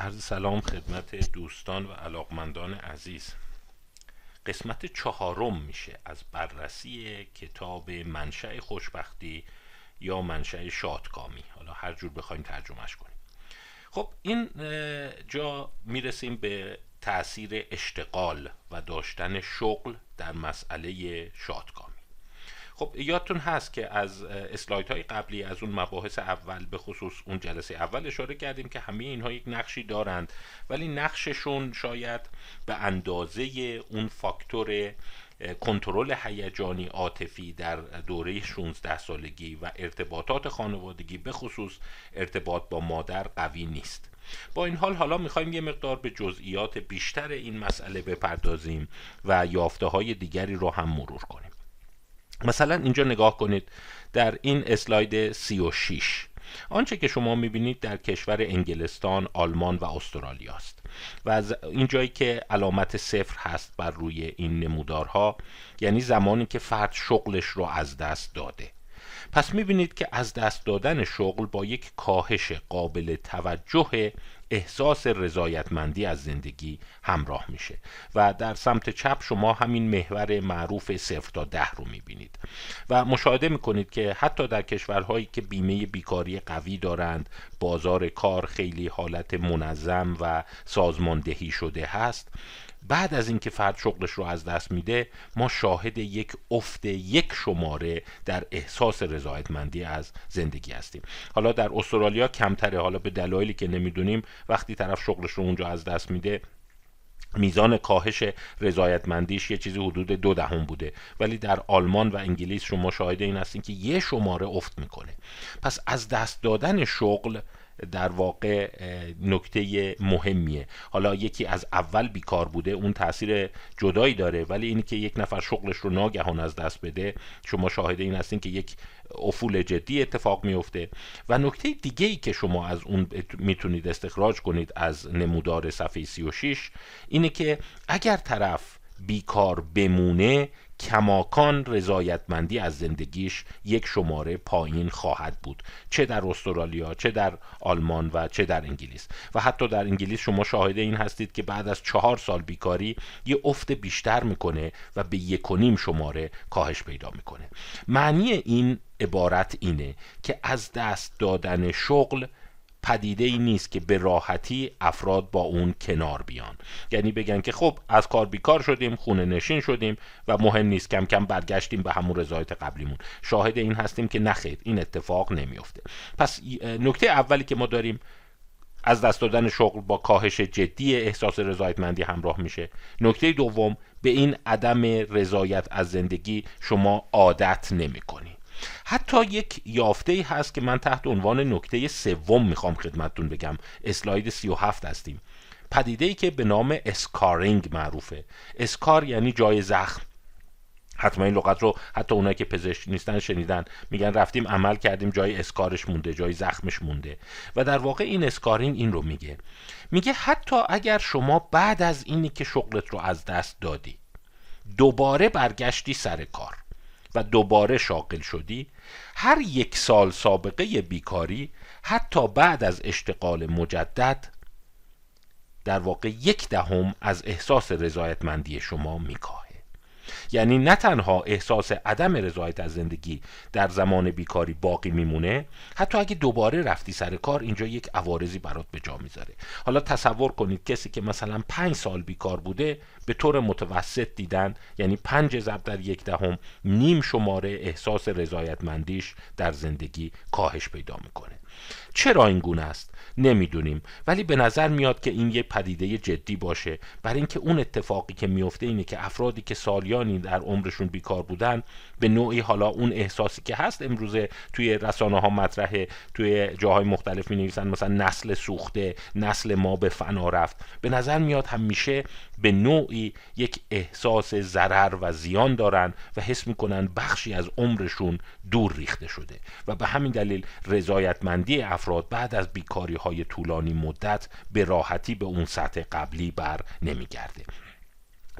عرض سلام خدمت دوستان و علاقمندان عزیز. قسمت چهارم میشه از بررسی کتاب منشأ خوشبختی یا منشأ شادکامی. حالا هر جور بخوایم ترجمهش کنیم. خب این جا می‌رسیم به تاثیر اشتغال و داشتن شغل در مسئله شادکامی. خب یادتون هست که از اسلاید های قبلی از اون مباحث اول به خصوص اون جلسه اول اشاره کردیم که همه اینها یک نقشی دارند. ولی نقششون شاید به اندازه اون فاکتور کنترل هیجانی عاطفی در دوره 16 سالگی و ارتباطات خانوادگی به خصوص ارتباط با مادر قوی نیست. با این حال حالا می‌خوایم یه مقدار به جزئیات بیشتر این مسئله بپردازیم و یافته های دیگری رو هم مرور کنیم. مثلا اینجا نگاه کنید در این اسلاید 36 آنچه که شما می‌بینید در کشور انگلستان، آلمان و استرالیا است. و از اینجایی که علامت صفر هست بر روی این نمودارها یعنی زمانی که فرد شغلش رو از دست داده. پس می‌بینید که از دست دادن شغل با یک کاهش قابل توجه احساس رضایتمندی از زندگی همراه میشه و در سمت چپ شما همین محور معروف صفر تا ده رو می‌بینید و مشاهده می‌کنید که حتی در کشورهایی که بیمه بیکاری قوی دارند بازار کار خیلی حالت منظم و سازماندهی شده هست بعد از اینکه فرد شغلش رو از دست میده ما شاهد یک افت یک شماره در احساس رضایتمندی از زندگی هستیم. حالا در استرالیا کمتره. حالا به دلایلی که نمی‌دونیم وقتی طرف شغلش رو اونجا از دست میده میزان کاهش رضایتمندیش یه چیزی حدود دو دهم بوده. ولی در آلمان و انگلیس شما شاهد این هستین که یه شماره افت می‌کنه. پس از دست دادن شغل در واقع نکته مهمیه. حالا یکی از اول بیکار بوده اون تاثیر جدایی داره ولی اینی که یک نفر شغلش رو ناگهان از دست بده شما شاهد این هستین که یک افول جدی اتفاق میفته و نکته دیگه ای که شما از اون می‌تونید استخراج کنید از نمودار صفحه 36 اینه که اگر طرف بیکار بمونه کماکان رضایتمندی از زندگیش یک شماره پایین خواهد بود. چه در استرالیا چه در آلمان و چه در انگلیس. و حتی در انگلیس شما شاهد این هستید که بعد از چهار سال بیکاری یه افت بیشتر می‌کنه و به یک و نیم شماره کاهش پیدا می‌کنه. معنی این عبارت اینه که از دست دادن شغل پدیده ای نیست که به راحتی افراد با اون کنار بیان. یعنی بگن که خب از کار بیکار شدیم خونه نشین شدیم و مهم نیست کم کم برگشتیم به همون رضایت قبلیمون. شاهد این هستیم که نخیر این اتفاق نمیافته. پس نکته اولی که ما داریم از دست دادن شغل با کاهش جدی احساس رضایتمندی همراه میشه. نکته دوم به این عدم رضایت از زندگی شما عادت نمی حتی یک یافته هست که من تحت عنوان نکته سوم می‌خوام خدمتتون بگم. اسلاید 37 هستیم. پدیده ای که به نام اسکارینگ معروفه. اسکار یعنی جای زخم. حتما این لغت رو حتی اونایی که پزشک نیستن شنیدن. میگن رفتیم عمل کردیم جای اسکارش مونده جای زخمش مونده. و در واقع این اسکارینگ این رو میگه. میگه حتی اگر شما بعد از اینی که شغلت رو از دست دادی دوباره برگشتی سر کار. و دوباره شاغل شدی هر یک سال سابقه بیکاری حتی بعد از اشتغال مجدد در واقع یک دهم از احساس رضایتمندی شما میکاهه یعنی نه تنها احساس عدم رضایت از زندگی در زمان بیکاری باقی میمونه حتی اگه دوباره رفتی سر کار اینجا یک عوارضی برات به جا می‌ذاره. حالا تصور کنید کسی که مثلا پنج سال بیکار بوده به طور متوسط دیدن یعنی پنج ضرب در یک دهم نیم شماره احساس رضایتمندیش در زندگی کاهش پیدا می‌کنه. چرا این گونه است؟ نمی‌دونیم. ولی به نظر میاد که این یه پدیده جدی باشه. برای اینکه اون اتفاقی که میفته اینه که افرادی که سالیانی در عمرشون بیکار بودن به نوعی حالا اون احساسی که هست امروزه توی رسانه ها مطرحه توی جاهای مختلف می نویسن مثلا نسل سوخته نسل ما به فنا رفت. به نظر میاد همیشه به نوعی یک احساس ضرر و زیان دارن و حس می‌کنن بخشی از عمرشون دور ریخته شده. و به همین دلیل رضایتمندی افراد بعد از بیکاری های طولانی مدت به راحتی به اون سطح قبلی بر نمیگرده.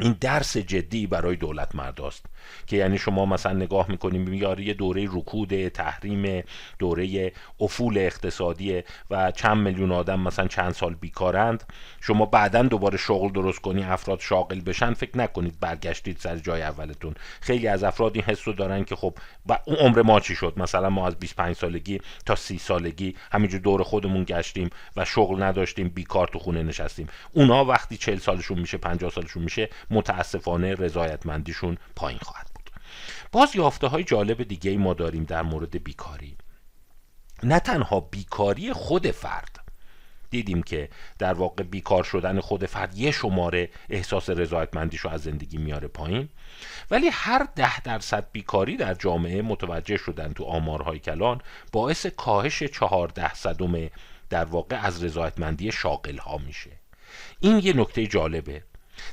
این درس جدی برای دولت مرداست که یعنی شما مثلا نگاه می‌کنیم میاره یه دوره رکود تحریم دوره افول اقتصادی و چند میلیون آدم مثلا چند سال بیکارند. شما بعدا دوباره شغل درست کنی افراد شاغل بشن فکر نکنید برگشتید سر جای اولتون. خیلی از افراد این حس رو دارن که خب اون عمر ما چی شد؟ مثلا ما از 25 سالگی تا 30 سالگی همینجور دور خودمون گشتیم و شغل نداشتیم بیکار تو خونه نشستیم. اونا وقتی 40 سالشون میشه 50 سالشون میشه متاسفانه رضایتمندیشون پایین خواهد بود. باز یافته های جالب دیگه ای ما داریم در مورد بیکاری. نه تنها بیکاری خود فرد. دیدیم که در واقع بیکار شدن خود فرد یه شماره احساس رضایتمندیش رو از زندگی میاره پایین. ولی هر ده درصد بیکاری در جامعه متوجه شدن تو آمارهای کلان باعث کاهش چهارده صدم در واقع از رضایتمندی شاغل ها میشه. این یه نکته جالبه.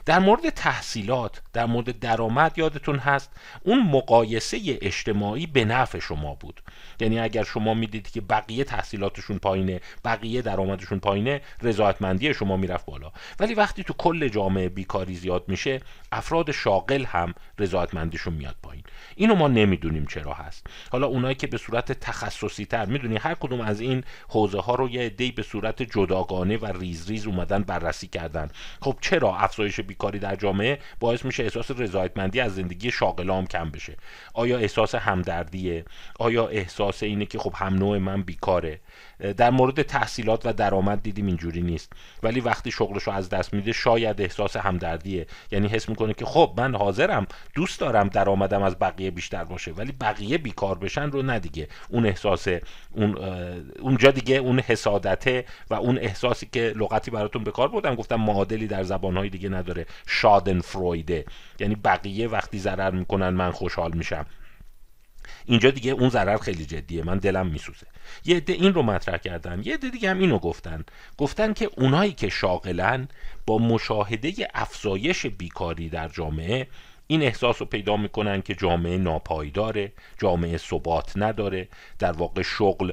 در مورد تحصیلات در مورد درآمد یادتون هست؟ اون مقایسه اجتماعی به نفع شما بود. یعنی اگر شما می‌دیدید که بقیه تحصیلاتشون پایینه بقیه درآمدشون پایینه رضایتمندی شما می‌رفت بالا. ولی وقتی تو کل جامعه بیکاری زیاد میشه افراد شاغل هم رضایتمندیشون میاد پایین. اینو ما نمی‌دونیم چرا هست. حالا اونایی که به صورت تخصصی تر می‌دونی هر کدوم از این حوزه ها رو یه عده‌ای به صورت جداگانه و ریز ریز اومدن بررسی کردن. خب چرا افزایش بیکاری در جامعه باعث میشه احساس رضایتمندی از زندگی شاغلام کم بشه. آیا احساس همدردیه؟ آیا احساس اینه که خب هم نوع من بیکاره؟ در مورد تحصیلات و درآمد دیدیم اینجوری نیست. ولی وقتی شغلش رو از دست میده شاید احساس همدردیه. یعنی حس می‌کنه که خب من حاضرم دوست دارم درآمدم از بقیه بیشتر باشه ولی بقیه بیکار بشن رو ندیگه اون احساس اون اونجا دیگه اون حسادته و اون احساسی که لغتی براتون به کار بردم گفتم معادلی در زبانهای دیگه نداره. شادن فرویده یعنی بقیه وقتی ضرر می‌کنن من خوشحال میشم. اینجا دیگه اون ضرر خیلی جدیه. من دلم میسوزه. یه عده این رو مطرح کردن یه عده دیگه هم اینو گفتن. گفتن که اونایی که شاغلن با مشاهده افزایش بیکاری در جامعه این احساس رو پیدا می‌کنن که جامعه ناپایداره جامعه ثبات نداره. در واقع شغل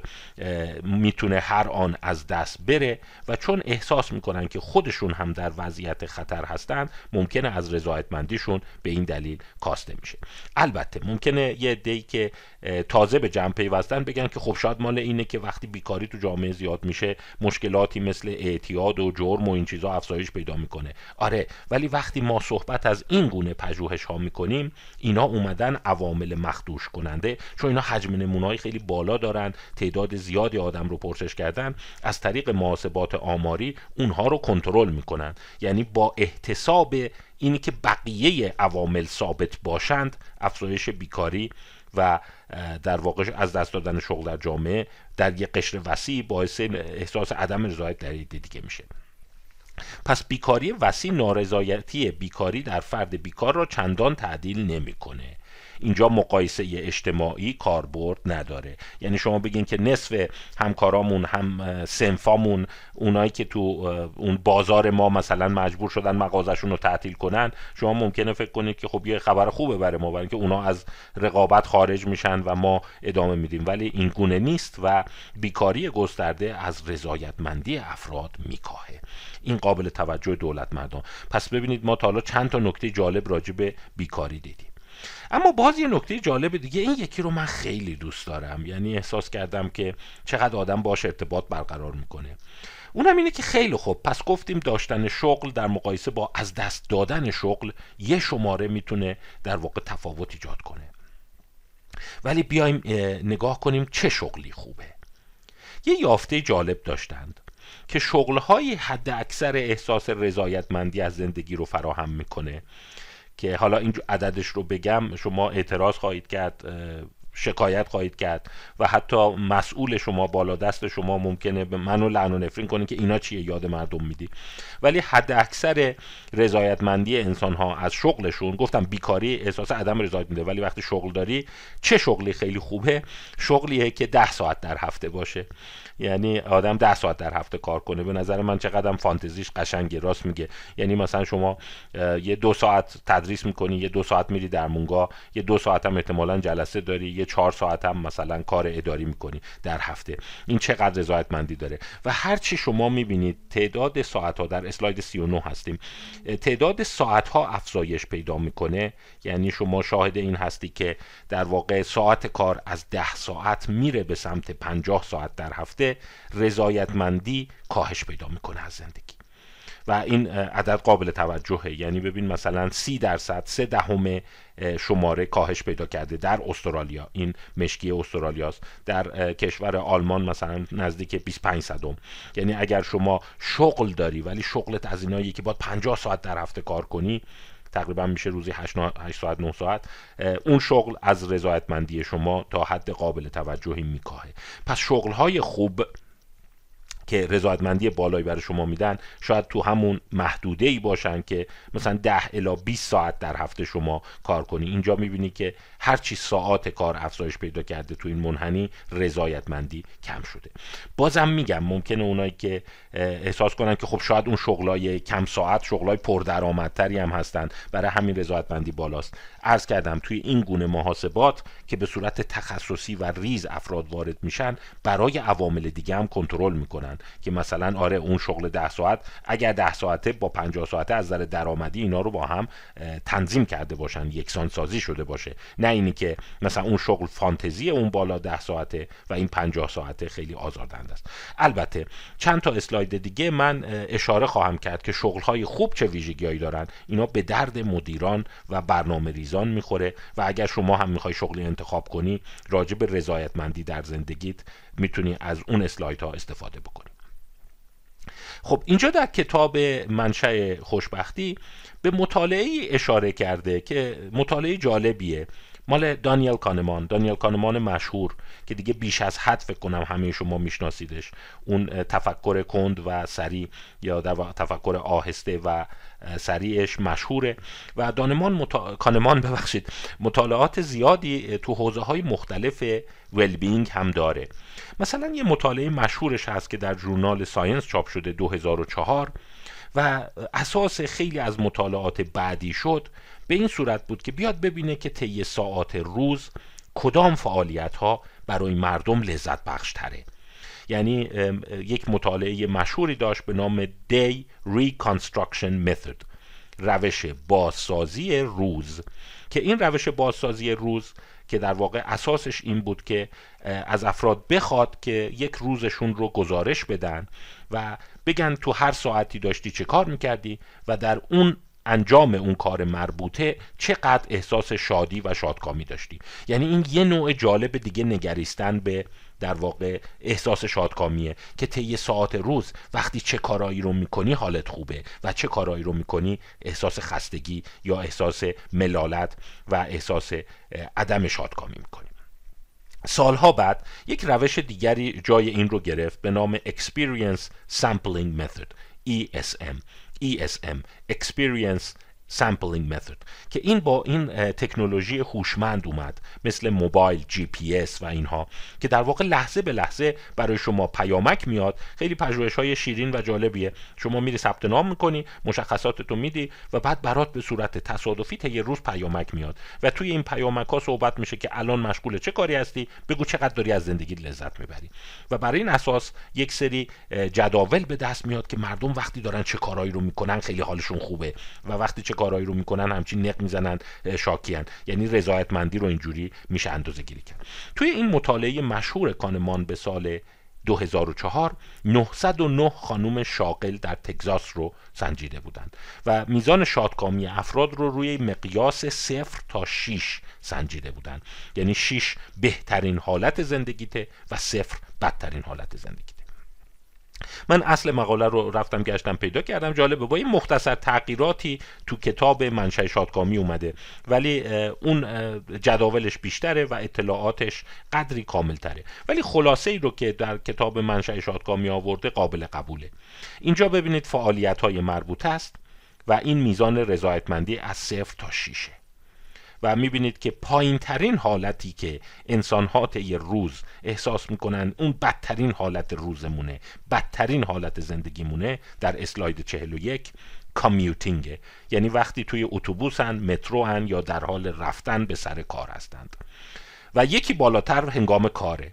می‌تونه هر آن از دست بره و چون احساس می‌کنن که خودشون هم در وضعیت خطر هستن ممکنه از رضایتمندیشون به این دلیل کاسته میشه. البته ممکنه یه دی که تازه به جمع پیوستن بگن که خب شاید مال اینه که وقتی بیکاری تو جامعه زیاد میشه مشکلاتی مثل اعتیاد و جرم و این چیزها افزایش پیدا می‌کنه. آره ولی وقتی ما صحبت از این گونه پژوهش ها می‌کنیم اینا اومدن عوامل مخدوش کننده چون اینا حجم نمونای خیلی بالا دارن تعداد زیادی آدم رو پرسش کردن از طریق محاسبات آماری اونها رو کنترل می‌کنن. یعنی با احتساب اینی که بقیه عوامل ثابت باشند افزایش بیکاری و در واقع از دست دادن شغل در جامعه در یک قشر وسیع باعث احساس عدم رضایت در دیگه میشه. پس بیکاری وسیع نارضایتی بیکاری در فرد بیکار را چندان تعدیل نمی‌کنه. اینجا مقایسه اجتماعی کاربرد نداره. یعنی شما بگین که نصف همکارامون هم سنفامون اونایی که تو اون بازار ما مثلا مجبور شدن مغازشون رو تعطیل کنن شما ممکنه فکر کنید که خب یه خبر خوبه برای ما برای اینکه اونا از رقابت خارج میشن و ما ادامه میدیم. ولی این گونه نیست و بیکاری گسترده از رضایتمندی افراد میکاهه. این قابل توجه دولت مردم پس ببینید ما تا حالا چند تا نکته جالب راجع به بیکاری دیدیم. اما باز یه نکته جالب دیگه این یکی رو من خیلی دوست دارم. یعنی احساس کردم که چقدر آدم باش ارتباط برقرار می‌کنه. اونم اینه که خیلی خوب. پس گفتیم داشتن شغل در مقایسه با از دست دادن شغل یه شماره می‌تونه در واقع تفاوت ایجاد کنه. ولی بیایم نگاه کنیم چه شغلی خوبه. یه یافته جالب داشتند. که شغلهای حد اکثر احساس رضایتمندی از زندگی رو فراهم می‌کنه. که حالا این عددش رو بگم شما اعتراض خواهید کرد شکایت خواهید کرد و حتی مسئول شما بالا دست شما ممکنه به منو لعن و نفرین کنه که اینا چیه یاد مردم میدی. ولی حد اکثر رضایتمندی انسان ها از شغلشون گفتم بیکاری احساس عدم رضایت میده ولی وقتی شغل داری چه شغلی خیلی خوبه؟ شغلیه که ده ساعت در هفته باشه. یعنی آدم ده ساعت در هفته کار کنه. به نظر من چقدر فانتزیش قشنگه راست میگه. یعنی مثلا شما یه دو ساعت تدریس می‌کنی یه دو ساعت میری در مونگا یه دو ساعت هم احتمالا جلسه داری یه یه چهار ساعت هم مثلا کار اداری می‌کنی در هفته. این چقدر رضایتمندی داره. و هرچی شما می‌بینید تعداد ساعت ها در اسلاید 39 هستیم. تعداد ساعت ها افزایش پیدا می‌کنه. یعنی شما شاهد این هستی که در واقع ساعت کار از ده ساعت میره به سمت 50 ساعت در هفته. رضایتمندی کاهش پیدا می‌کنه از زندگی. و این عدد قابل توجهه. یعنی ببین مثلا سی درصد سه دهم شماره کاهش پیدا کرده در استرالیا. این مشکی استرالیاست. در کشور آلمان مثلا نزدیک 25 صدم. یعنی اگر شما شغل داری ولی شغلت از اینایی که باید 50 ساعت در هفته کار کنی تقریبا میشه روزی 8, 8 ساعت 9 ساعت اون شغل از رضایتمندی شما تا حد قابل توجهی میکاهه. پس شغل های خوب که رضایتمندی بالایی برای شما میدن شاید تو همون محدوده ای باشن که مثلا 10 الا 20 ساعت در هفته شما کار کنی. اینجا می‌بینی که هرچی ساعت کار افزایش پیدا کرده تو این منحنی رضایتمندی کم شده. بازم میگم ممکنه اونایی که احساس کنن که خب شاید اون شغلای کم ساعت شغلای پردرآمدتری هم هستن برای همین رضایتمندی بالاست. عرض کردم توی این گونه محاسبات که به صورت تخصصی و ریز افراد وارد میشن برای عوامل دیگه هم کنترل می‌کنن. که مثلا آره اون شغل ده ساعت اگر ده ساعته با 50 ساعته از نظر درآمدی اینا رو با هم تنظیم کرده باشن یکسان سازی شده باشه. نه اینی که مثلا اون شغل فانتزی اون بالا ده ساعته و این 50 ساعته خیلی آزاردهنده است. البته چند تا اسلاید دیگه من اشاره خواهم کرد که شغل های خوب چه ویژگیهایی دارن. اینا به درد مدیران و برنامه ریزان می‌خوره و اگر شما هم می‌خوای شغلی انتخاب کنی راجع به رضایتمندی در زندگیت می‌تونی از اون اسلاید ها استفاده بکنی. خب اینجا در کتاب منشأ خوشبختی به مطالعه اشاره کرده که مطالعه جالبیه. مال دانیل کانمان. دانیل کانمان مشهور که دیگه بیش از حد فکر کنم همه شما میشناسیدش. اون تفکر کند و سریع یا در تفکر آهسته و سریعش مشهوره. و دانمان متا... کانمان ببخشید مطالعات زیادی تو حوزه های مختلف well-being هم داره. مثلا یه مطالعه مشهورش هست که در journal Science چاپ شده 2004 و اساس خیلی از مطالعات بعدی شد به این صورت بود که بیاد ببینه که طی ساعات روز کدام فعالیت ها برای مردم لذت بخش تره یعنی یک مطالعه مشهوری داشت به نام Day Reconstruction Method روش بازسازی روز. که این روش بازسازی روز که در واقع اساسش این بود که از افراد بخواد که یک روزشون رو گزارش بدن و بگن تو هر ساعتی داشتی چه کار می‌کردی و در اون انجام اون کار مربوطه چقدر احساس شادی و شادکامی داشتی یعنی این یه نوع جالب دیگه نگریستن به در واقع احساس شادکامیه که طی ساعت روز وقتی چه کارایی رو می‌کنی حالت خوبه و چه کارایی رو می‌کنی احساس خستگی یا احساس ملالت و احساس عدم شادکامی می‌کنی. سالها بعد یک روش دیگری جای این رو گرفت به نام Experience Sampling Method ESM ESM Experience Sampling Method. که این با این تکنولوژی هوشمند اومد مثل موبایل جی پی اس و اینها که در واقع لحظه به لحظه برای شما پیامک میاد. خیلی پژوهش های شیرین و جالبیه. شما میری ثبت نام می‌کنی مشخصاتتو میدی و بعد برات به صورت تصادفی طی روز پیامک میاد. و توی این پیامک ها صحبت میشه که الان مشغول چه کاری هستی؟ بگو چقدر داری از زندگی لذت می‌بری. و برای این اساس یک سری جداول به دست میاد که مردم وقتی دارن چه کارهایی رو می‌کنن خیلی حالشون خوبه. و وقتی چه کارهایی رو می‌کنن همچین نق می‌زنن شاکیان. یعنی رضایتمندی رو اینجوری میشه اندازه گیری کرد. توی این مطالعه مشهور کانمان به سال 2004 909 خانوم شاغل در تگزاس رو سنجیده بودند و میزان شادکامی افراد رو روی مقیاس صفر تا 6 سنجیده بودند. یعنی 6 بهترین حالت زندگیته و صفر بدترین حالت زندگیته. من اصل مقاله رو رفتم گشتم پیدا کردم. جالبه با این مختصر تغییراتی تو کتاب منشأ شادکامی اومده. ولی اون جداولش بیشتره و اطلاعاتش قدری کامل تره ولی خلاصه ای رو که در کتاب منشأ شادکامی آورده قابل قبوله. اینجا ببینید فعالیت های مربوط است و این میزان رضایتمندی از صفر تا شیشه. و می‌بینید که پایین ترین حالتی که انسان ها طی روز احساس می‌کنن اون بدترین حالت روزمونه بدترین حالت زندگیمونه در اسلاید 41 کامیوتینگه. یعنی وقتی توی اتوبوسن مترو هن یا در حال رفتن به سر کار هستند. و یکی بالاتر هنگام کاره.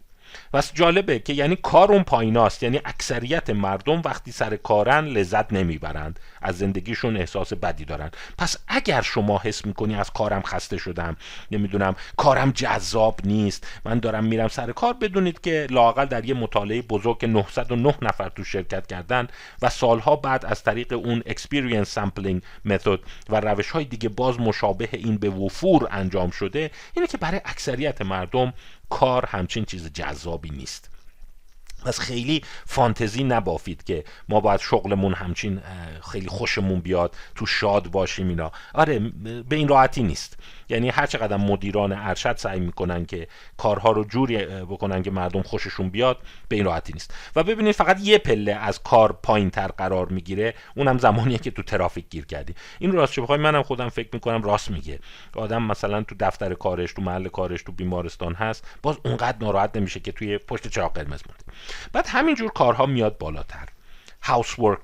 پس جالبه که یعنی کار اون پاییناست یعنی اکثریت مردم وقتی سر کارن لذت نمی‌برند از زندگیشون احساس بدی دارن. پس اگر شما حس می‌کنی از کارم خسته شدم نمی‌دونم کارم جذاب نیست من دارم میرم سر کار بدونید که لاقل در یه مطالعه بزرگ 909 نفر تو شرکت کردن و سالها بعد از طریق اون experience sampling method و روش های دیگه باز مشابه این به وفور انجام شده اینه که برای اکثریت مردم کار همچین چیز جذابی نیست. پس خیلی فانتزی نبافید که ما باید شغلمون همچین خیلی خوشمون بیاد تو شاد باشیم اینا. آره به این راحتی نیست. یعنی هر چقدر مدیران ارشد سعی می‌کنن که کارها رو جوری بکنن که مردم خوششون بیاد به این راحتی نیست. و ببینید فقط یه پله از کار پایین تر قرار می‌گیره اونم زمانیه که تو ترافیک گیر کردی. این راست چه بخوای؟ منم خودم فکر می‌کنم راست میگه. آدم مثلا تو دفتر کارش تو محل کارش تو بیمارستان هست باز اونقدر ناراحت نمیشه که توی پشت چراغ قرمز مونده. بعد همینجور کارها میاد بالاتر. هاوس ورک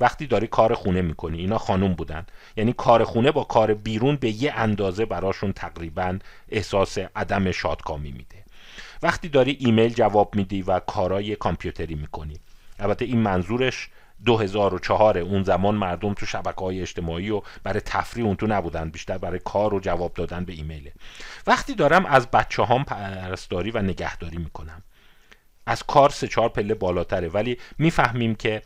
وقتی داری کار خونه می‌کنی اینا خانوم بودن. یعنی کار خونه با کار بیرون به یه اندازه براشون تقریبا احساس عدم شادکامی میده. وقتی داری ایمیل جواب میدی و کارای کامپیوتری می‌کنی. البته این منظورش 2004 اون زمان مردم تو شبکه های اجتماعی و برای تفریح اون تو نبودن بیشتر برای کار و جواب دادن به ایمیله وقتی دارم از بچه هام پرستاری و نگهداری می‌کنم. از کار سه چهار پله بالاتره ولی می‌فهمیم که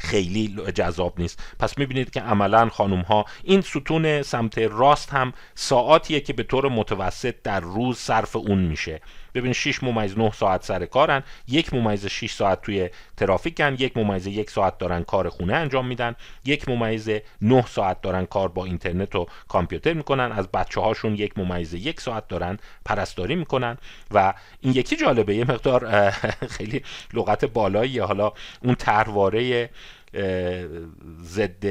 خیلی جذاب نیست. پس می‌بینید که عملا خانم ها این ستون سمت راست هم ساعاتیه که به طور متوسط در روز صرف اون میشه. ببین 6 ممیز 9 ساعت سر کارن یک ممیز 6 ساعت توی ترافیکن یک ممیز یک ساعت دارن کار خونه انجام میدن یک ممیز 9 ساعت دارن کار با اینترنت و کامپیوتر می‌کنن از بچه هاشون یک ممیز یک ساعت دارن پرستاری می‌کنن و این یکی جالبه یه مقدار خیلی لغت بالایی حالا اون ترواره ضد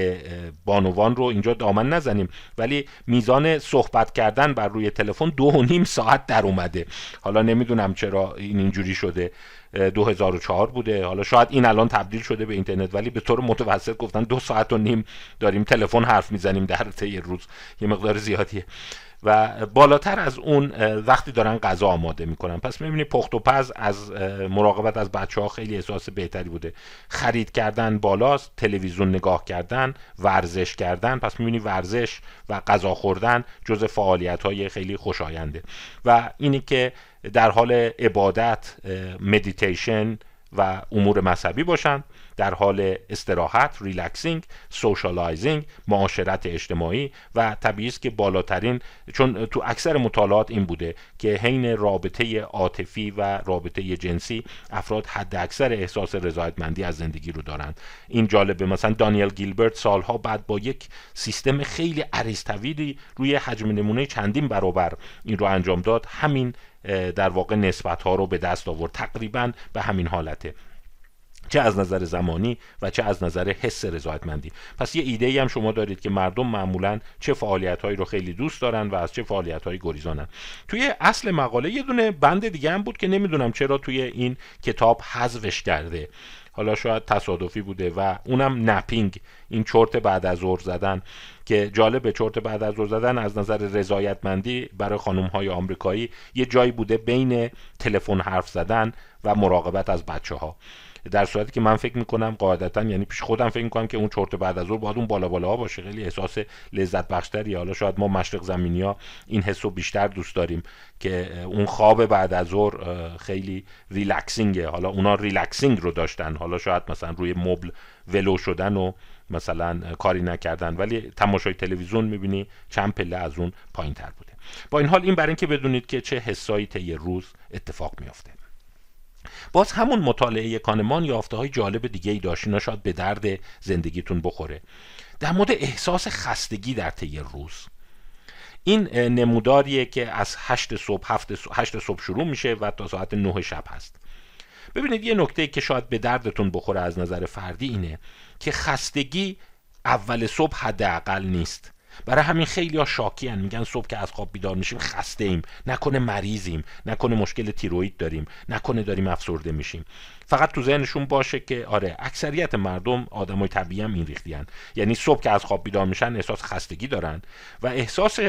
بانوان رو اینجا دامن نزنیم. ولی میزان صحبت کردن بر روی تلفن دو و نیم ساعت در اومده. حالا نمی‌دونم چرا این اینجوری شده. 2004 بوده. حالا شاید این الان تبدیل شده به اینترنت ولی به طور متوسط گفتن دو ساعت و نیم داریم تلفن حرف می‌زنیم در طی روز. یه مقدار زیادیه. و بالاتر از اون وقتی دارن غذا آماده می‌کنن. پس می‌بینی پخت و پز از مراقبت از بچه ها خیلی احساس بهتری بوده. خرید کردن بالاست تلویزیون نگاه کردن ورزش کردن. پس می‌بینی ورزش و غذا خوردن جز فعالیت های خیلی خوشاینده. و اینی که در حال عبادت مدیتیشن و امور مذهبی باشند در حال استراحت relaxing socializing معاشرت اجتماعی و طبیعی است که بالاترین چون تو اکثر مطالعات این بوده که حین رابطه عاطفی و رابطه جنسی افراد حد اکثر احساس رضایتمندی از زندگی رو دارند. این جالبه مثلا دانیل گیلبرت سالها بعد با یک سیستم خیلی عریض روی حجم نمونه چندین برابر این رو انجام داد. همین در واقع نسبت ها رو به دست آورد. تقریبا به همین حالته. چه از نظر زمانی و چه از نظر حس رضایتمندی. پس یه ایده ای هم شما دارید که مردم معمولا چه فعالیت هایی رو خیلی دوست دارن و از چه فعالیت هایی گریزانن. توی اصل مقاله یه دونه بند دیگه هم بود که نمی‌دونم چرا توی این کتاب حذفش کرده. حالا شاید تصادفی بوده و اونم نپینگ این چرت بعد از ظهر زدن که جالب چرت بعد از ظهر زدن از نظر رضایتمندی برای خانم های آمریکایی یه جایی بوده بین تلفن حرف زدن و مراقبت از بچه ها در صورتی که من فکر می‌کنم قاعدتا یعنی پیش خودم فکر می‌کنم که اون چرت بعد از ظهر باید اون بالا بالا باشه. خیلی احساس لذت بخشتری. حالا شاید ما مشرق زمینی ها این حس رو بیشتر دوست داریم که اون خواب بعد از ظهر خیلی relaxing ه. حالا اونا relaxing رو داشتن. حالا شاید مثلا روی مبل ولو شدن و مثلا کاری نکردن. ولی تماشای تلویزیون می‌بینی چند پله از اون پایین تر بوده. با این حال این برای اینکه بدونید که چه حسایی طی روز اتفاق میافته. باز همون مطالعه کانمان یافته های جالب دیگه ای داشت شاید به درد زندگیتون بخوره. در مورد احساس خستگی در طی روز. این نموداریه که از هشت صبح هفت هشت صبح شروع میشه و تا ساعت نه شب هست. ببینید یه نکته که شاید به دردتون بخوره از نظر فردی اینه که خستگی اول صبح حداقل نیست. برای همین خیلی ها شاکی هن. میگن صبح که از خواب بیدار میشیم خسته ایم. نکنه مریضیم. نکنه مشکل تیروید داریم. نکنه داریم افسرده میشیم. فقط تو ذهنشون باشه که آره اکثریت مردم آدمای طبیعی هم این ریختی یعنی صبح که از خواب بیدار میشن احساس خستگی دارن و احساس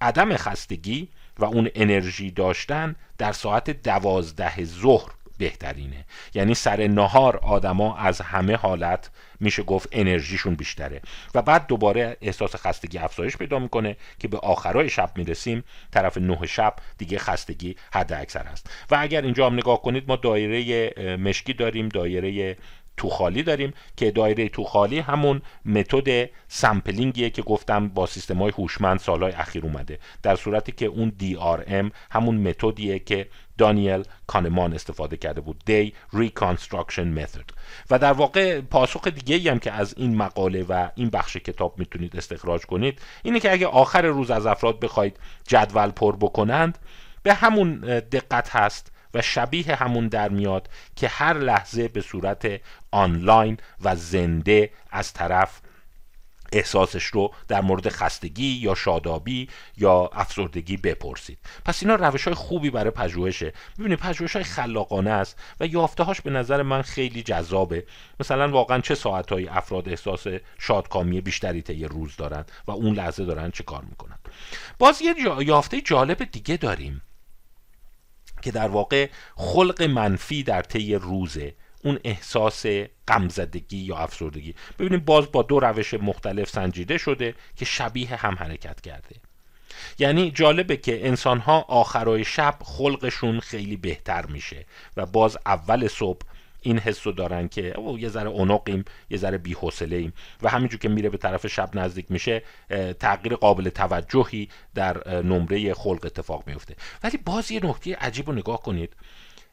عدم خستگی و اون انرژی داشتن در ساعت دوازده ظهر بهترینه. یعنی سر نهار آدما از همه حالت میشه گفت انرژیشون بیشتره. و بعد دوباره احساس خستگی افزایش پیدا می‌کنه که به آخرای شب می‌رسیم. طرف نه شب دیگه خستگی حد اکثر است. و اگر اینجا هم نگاه کنید ما دایره مشکی داریم دایره تو خالی داریم که دایره تو خالی همون متد سمپلینگیه که گفتم با سیستم های هوشمند سالهای اخیر اومده. در صورتی که اون DRM همون متدیه که دانیل کانمان استفاده کرده بود. Day Reconstruction Method. و در واقع پاسخ دیگه هم که از این مقاله و این بخش کتاب می‌تونید استخراج کنید اینه که اگه آخر روز از افراد بخواید جدول پر بکنند به همون دقت هست و شبیه همون در میاد که هر لحظه به صورت آنلاین و زنده از طرف احساسش رو در مورد خستگی یا شادابی یا افسردگی بپرسید. پس اینا روش های خوبی برای پژوهشه. ببینید پژوهش های خلاقانه است و یافته هاش به نظر من خیلی جذابه. مثلا واقعا چه ساعت افراد احساس شادکامی بیشتری طی روز دارند و اون لحظه دارن چه کار می‌کنن؟ باز یه یافته جالب دیگه داریم که در واقع خلق منفی در طی روزه. اون احساس غمزدگی یا افسردگی. ببینیم باز با دو روش مختلف سنجیده شده که شبیه هم حرکت کرده. یعنی جالبه که انسان ها آخرای شب خلقشون خیلی بهتر میشه و باز اول صبح این حس رو دارن که او یه ذره اونقیم یه ذره بی‌حوصله ایم و همینجور که میره به طرف شب نزدیک میشه تغییر قابل توجهی در نمره خلق اتفاق میفته. ولی باز یه نکته عجیب رو نگاه کنید.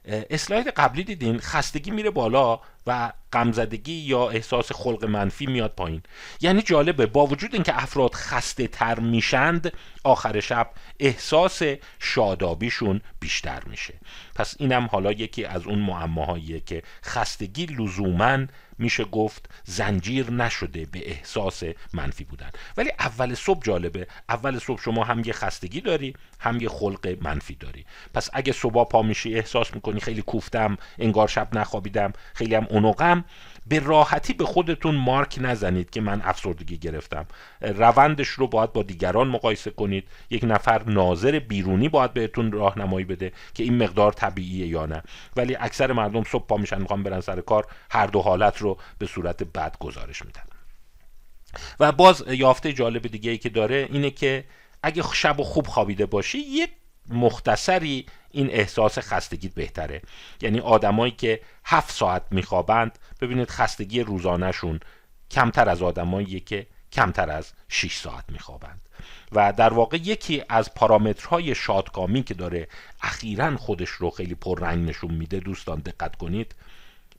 اسلاید قبلی دیدین خستگی میره بالا و غمزدگی یا احساس خلق منفی میاد پایین. یعنی جالبه با وجود اینکه افراد خسته تر میشند آخر شب احساس شادابیشون بیشتر میشه. پس اینم حالا یکی از اون معماهاییه که خستگی لزوما میشه گفت زنجیر نشده به احساس منفی بودن. ولی اول صبح جالبه اول صبح شما هم یه خستگی داری هم یه خلق منفی داری. پس اگه صبح پا میشی احساس می‌کنی خیلی کوفتم انگار شب نخوابیدم خیلی هم اونقم به راحتی به خودتون مارک نزنید که من افسردگی گرفتم. روندش رو باید با دیگران مقایسه کنید. یک نفر ناظر بیرونی باید بهتون راهنمایی بده که این مقدار طبیعیه یا نه. ولی اکثر مردم صبح پا میشن می‌خوان برن سر کار هر دو حالت رو به صورت بد گزارش میدن. و باز یافته جالب دیگه ای که داره اینه که اگه شب و خوب خوابیده باشی یه مختصری این احساس خستگی بهتره. یعنی آدمایی که هفت ساعت میخوابند ببینید خستگی روزانهشون کمتر از آدمایی که کمتر از 6 ساعت میخوابند. و در واقع یکی از پارامترهای شادکامی که داره اخیرا خودش رو خیلی پررنگ نشون میده دوستان دقت کنید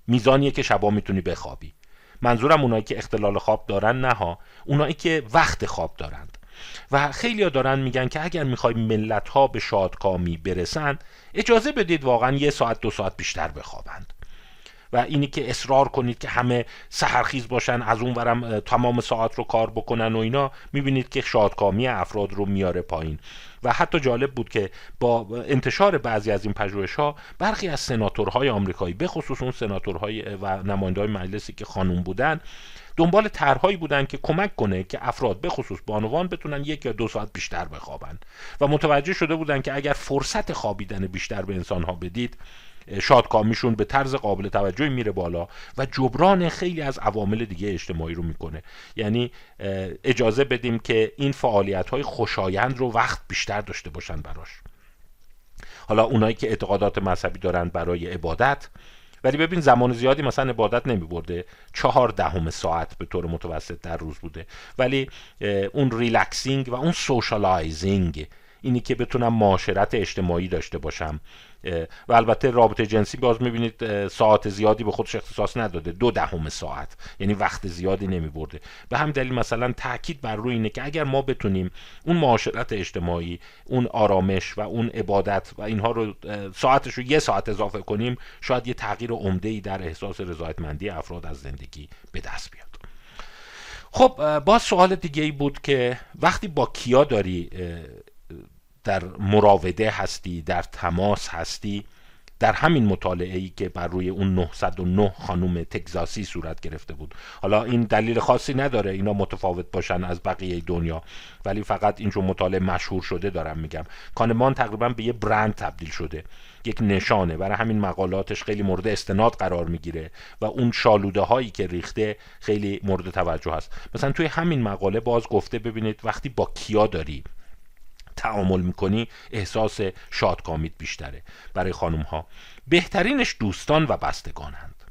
میزانیه که شبا می‌تونی بخوابی. منظورم اونایی که اختلال خواب دارن نه ها. اونایی که وقت خواب دارند. و خیلی ها دارن میگن که اگر می‌خوای ملت ها به شادکامی برسن اجازه بدید واقعا یه ساعت دو ساعت بیشتر بخوابند. و اینی که اصرار کنید که همه سحرخیز باشن از اون ورم تمام ساعت رو کار بکنن و اینا می‌بینید که شادکامی افراد رو میاره پایین. و حتی جالب بود که با انتشار بعضی از این پژوهش ها برخی از سناتورهای آمریکایی به خصوص اون سناتورهای و نماینده های مجلسی که خانوم بودن دنبال طرحهایی بودن که کمک کنه که افراد به خصوص بانوان بتونن یک یا دو ساعت بیشتر بخوابن. و متوجه شده بودن که اگر فرصت خوابیدن بیشتر به انسان ها بدید شادکامیشون به طرز قابل توجهی میره بالا و جبران خیلی از عوامل دیگه اجتماعی رو می‌کنه. یعنی اجازه بدیم که این فعالیت های خوشایند رو وقت بیشتر داشته باشن براش. حالا اونایی که اعتقادات مذهبی دارن برای عبادت ولی ببین زمان زیادی مثلا عبادت نمی برده چهار دهم ساعت به طور متوسط در روز بوده. ولی اون relaxing و اون socializing اینی که بتونم معاشرت اجتماعی داشته باشم. و البته رابطه جنسی باز می‌بینید ساعت زیادی به خودش اختصاص نداده. دو دهم ساعت. یعنی وقت زیادی نمیبرده. به همین دلیل مثلا تاکید بر روی اینه که اگر ما بتونیم اون معاشرت اجتماعی اون آرامش و اون عبادت و اینها رو ساعتش رو یه ساعت اضافه کنیم شاید یه تغییر عمده ای در احساس رضایتمندی افراد از زندگی به دست بیاد. خب باز سوال دیگه ای بود که وقتی با کیا داری در مراوده هستی در تماس هستی در همین مطالعه ای که بر روی اون 909 خانم تگزاسی صورت گرفته بود. حالا این دلیل خاصی نداره اینا متفاوت باشن از بقیه دنیا. ولی فقط اینجور مطالعه مشهور شده دارم میگم. کانمان تقریبا به یه برند تبدیل شده. یک نشانه. برای همین مقالاتش خیلی مورد استناد قرار می‌گیره و اون شالوده هایی که ریخته خیلی مورد توجه هست. مثلا توی همین مقاله باز گفته ببینید وقتی با کیا داری؟ تعامل می‌کنی احساس شادکامیت بیشتره برای خانم ها بهترینش دوستان و بستگانند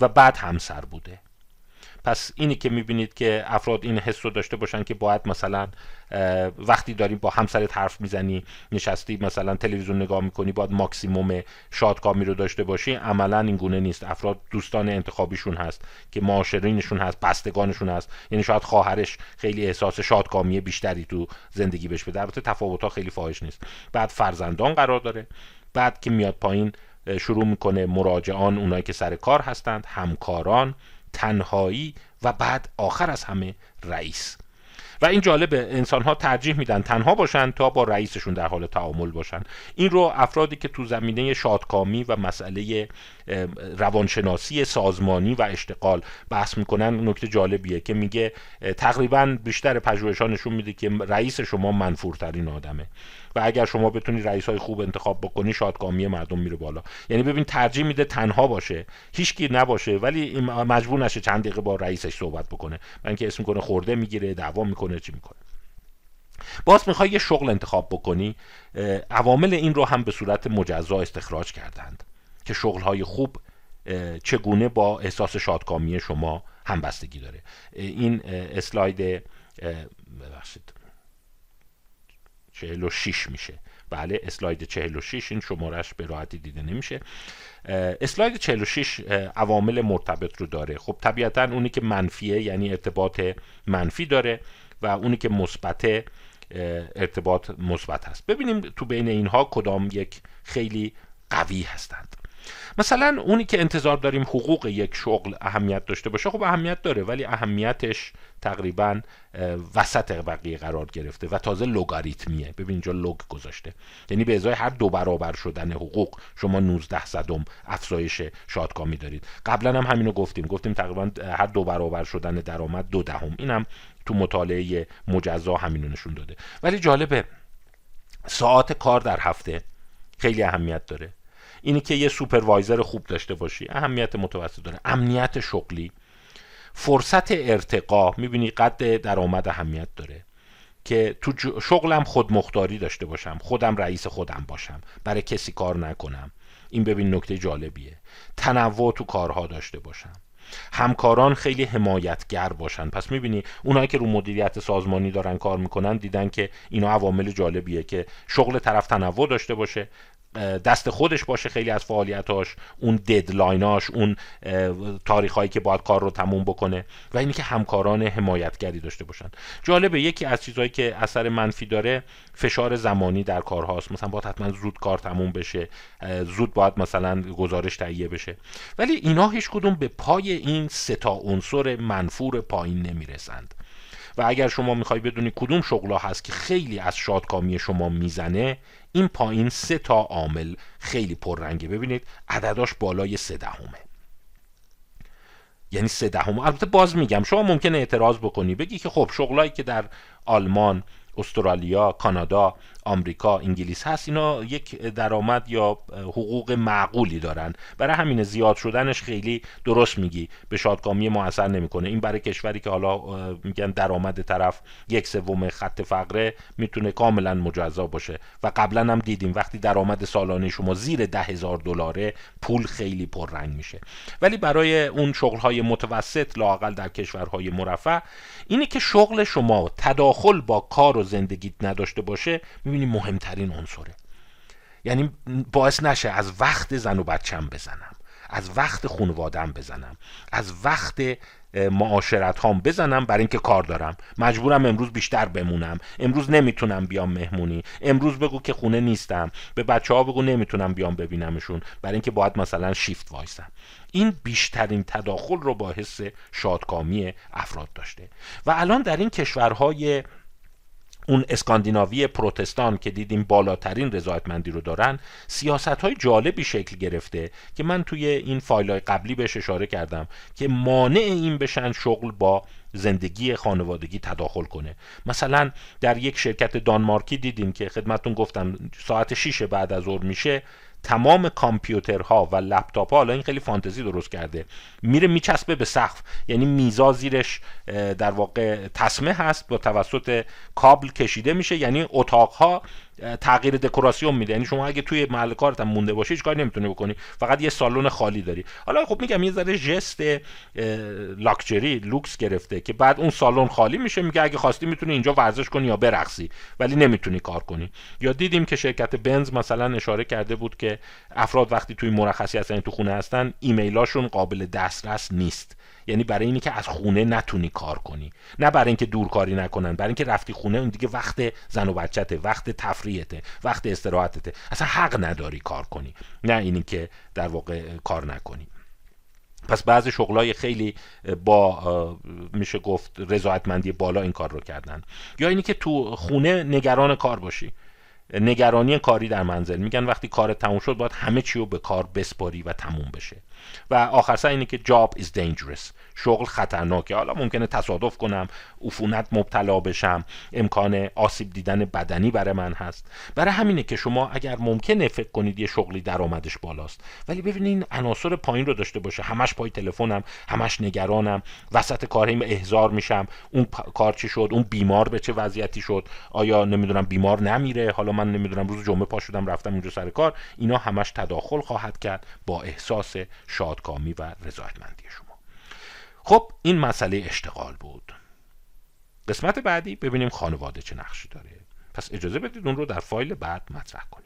و بعد همسر بوده. پس اینی که می‌بینید که افراد این حس رو داشته باشن که باید مثلا وقتی داریم با همسرت حرف می‌زنی نشستی مثلا تلویزیون نگاه می‌کنی باید ماکسیموم شادکامی رو داشته باشی. عملا این گونه نیست. افراد دوستان انتخابیشون هست که معاشرینشون هست بستگانشون هست. یعنی شاید خواهرش خیلی احساس شادکامی بیشتری تو زندگی بهش بده. البته تفاوت ها خیلی فاحش نیست. بعد فرزندان قرار داره. بعد که میاد پایین شروع می‌کنه مراجعان اونایی که سر کار هستند همکاران. تنهایی و بعد آخر از همه رئیس. و این جالبه انسان ها ترجیح میدن تنها باشن تا با رئیسشون در حال تعامل باشن. این رو افرادی که تو زمینه شادکامی و مسئله روانشناسی سازمانی و اشتغال بحث می‌کنن نکته جالبیه که میگه تقریبا بیشتر پژوهشانشون میده که رئیس شما منفورترین آدمه. و اگر شما بتونی رئیس های خوب انتخاب بکنی شادکامی مردم میره بالا. یعنی ببین ترجیح میده تنها باشه. هیچکی نباشه ولی مجبور نشه چند دقیقه با رئیسش صحبت بکنه. من اینکه اسم کنه خورده می‌گیره دعوا می‌کنه چی می‌کنه. باز می‌خوای یه شغل انتخاب بکنی عوامل این رو هم به صورت مجزا استخراج کردند که شغل های خوب چگونه با احساس شادکامی شما همبستگی داره. این اسلاید ببخشید. 46 میشه. بله اسلاید 46 این شمارش به راحتی دیده نمیشه. اسلاید 46 عوامل مرتبط رو داره. خب طبیعتا اونی که منفیه یعنی ارتباط منفی داره و اونی که مثبت ارتباط مثبت هست. ببینیم تو بین اینها کدام یک خیلی قوی هستند. مثلا اونی که انتظار داریم حقوق یک شغل اهمیت داشته باشه خب اهمیت داره ولی اهمیتش تقریبا وسط بقیه قرار گرفته و تازه لوگاریتمیه. ببین اینجا لوگ گذاشته. یعنی به ازای هر دو برابر شدن حقوق شما 19 صدم افزایش شادکامی دارید. قبلا هم همینو گفتیم. گفتیم تقریبا هر دو برابر شدن درآمد دو دهم. اینم تو مطالعه مجزا همینو نشون داده. ولی جالبه ساعت کار در هفته خیلی اهمیت داره. اینی که یه سوپروایزر خوب داشته باشی. اهمیت متوسط داره. امنیت شغلی. فرصت ارتقا. می‌بینی قد درآمد اهمیت داره. که تو شغلم خودمختاری داشته باشم. خودم رئیس خودم باشم. برای کسی کار نکنم. این ببین نکته جالبیه. تنوع تو کارها داشته باشم. همکاران خیلی حمایتگر باشن. پس می‌بینی اونایی که رو مدیریت سازمانی دارن کار می‌کنن دیدن که اینا عوامل جالبیه که شغل طرف تنوع داشته باشه. دست خودش باشه خیلی از فعالیتاش اون ددلایناش اون تاریخ هایی که باید کار رو تموم بکنه و اینی که همکاران حمایتگری داشته باشن. جالبه یکی از چیزهایی که اثر منفی داره فشار زمانی در کارهاست. مثلا باید حتما زود کار تموم بشه زود باید مثلا گزارش تهیه بشه. ولی اینا هیچ کدوم به پای این سه تا عنصر منفور پایین نمی‌رسند. و اگر شما می‌خوای بدونی کدوم شغلا هست که خیلی از شادکامی شما می‌زنه این پایین سه تا عامل خیلی پررنگه. ببینید عدداش بالای سه دهمه. یعنی سه دهم. البته باز میگم شما ممکنه اعتراض بکنی بگی که خب شغلایی که در آلمان استرالیا کانادا آمریکا انگلیس هست اینا یک درآمد یا حقوق معقولی دارن. برای همین زیاد شدنش خیلی درست میگی. به شادکامی ما اثر نمی‌کنه. این برای کشوری که حالا میگن درآمد طرف یک سوم خط فقره می‌تونه کاملا مجزا باشه. و قبلا هم دیدیم وقتی درآمد سالانه شما زیر ده هزار دلاره پول خیلی پررنگ میشه. ولی برای اون شغل متوسط لاقل در کشورهای مرفه اینه که شغل شما تداخل با کار و زندگیت نداشته باشه می‌بینی مهمترین عنصره. یعنی باعث نشه از وقت زن و بچم بزنم از وقت خانوادم بزنم از وقت معاشرت هام بزنم برای اینکه کار دارم. مجبورم امروز بیشتر بمونم. امروز نمی‌تونم بیام مهمونی. امروز بگو که خونه نیستم. به بچه ها بگو نمی‌تونم بیام ببینمشون. برای اینکه باید مثلا شیفت وایسم. این بیشترین تداخل رو با حس شادکامی افراد داشته. و الان در این کشورهای اون اسکاندیناوی پروتستان که دیدیم بالاترین رضایتمندی رو دارن سیاست های جالبی شکل گرفته که من توی این فایل های قبلی بهش اشاره کردم که مانع این بشن شغل با زندگی خانوادگی تداخل کنه. مثلا در یک شرکت دانمارکی دیدیم که خدمتون گفتم ساعت 6 بعد از ظهر میشه تمام کامپیوترها و لپتاپ ها حالا این خیلی فانتزی درست کرده میره میچسبه به سقف. یعنی میزا زیرش در واقع تسمه هست با توسط کابل کشیده میشه. یعنی اتاق ها تغییر دکوراسیون میده. یعنی شما اگه توی محل کارت هم مونده باشی هیچ کاری نمی‌تونی بکنی. فقط یه سالن خالی داری. حالا خب میگم یه ذره ژست لاکچری لوکس گرفته که بعد اون سالن خالی میشه. میگه اگه خواستی می‌تونی اینجا ورزش کنی یا برقصی ولی نمی‌تونی کار کنی. یا دیدیم که شرکت بنز مثلا اشاره کرده بود که افراد وقتی توی مرخصی هستن تو خونه هستن ایمیلاشون قابل دسترس نیست. یعنی برای اینی که از خونه نتونی کار کنی. نه برای اینکه دورکاری نکنن برای اینکه رفتی خونه اون دیگه وقت زن و بچته وقت تفریحته وقت استراحتته. اصلا حق نداری کار کنی. نه اینی که در واقع کار نکنی. پس بعضی شغلای خیلی با میشه گفت رضایتمندی بالا این کار رو کردن. یا اینی که تو خونه نگران کار باشی. نگرانی کاری در منزل. میگن وقتی کار تموم شد باید همه چی رو به کار بسپاری و تموم بشه. و آخر سر اینه که job is dangerous. شغل خطرناکه. حالا ممکنه تصادف کنم عفونت مبتلا بشم امکان آسیب دیدن بدنی برای من هست. برای همینه که شما اگر ممکنه فکر کنید یه شغلی درآمدش بالاست. ولی ببینید عناصر پایین رو داشته باشه. همش پای تلفنم همش نگرانم. وسط کاریم احضار میشم. اون کار چی شد؟ اون بیمار به چه وضعیتی شد؟ آیا نمی‌دونم بیمار نمیره؟ حالا من نمی‌دونم روز جمعه پا شدم رفتم اونجا سر کار. اینا همش تداخل خواهد کرد با احساس شادکامی و رضایتمندی شما. خب این مسئله اشتغال بود. قسمت بعدی ببینیم خانواده چه نقشی داره. پس اجازه بدید اون رو در فایل بعد مطرح کنیم.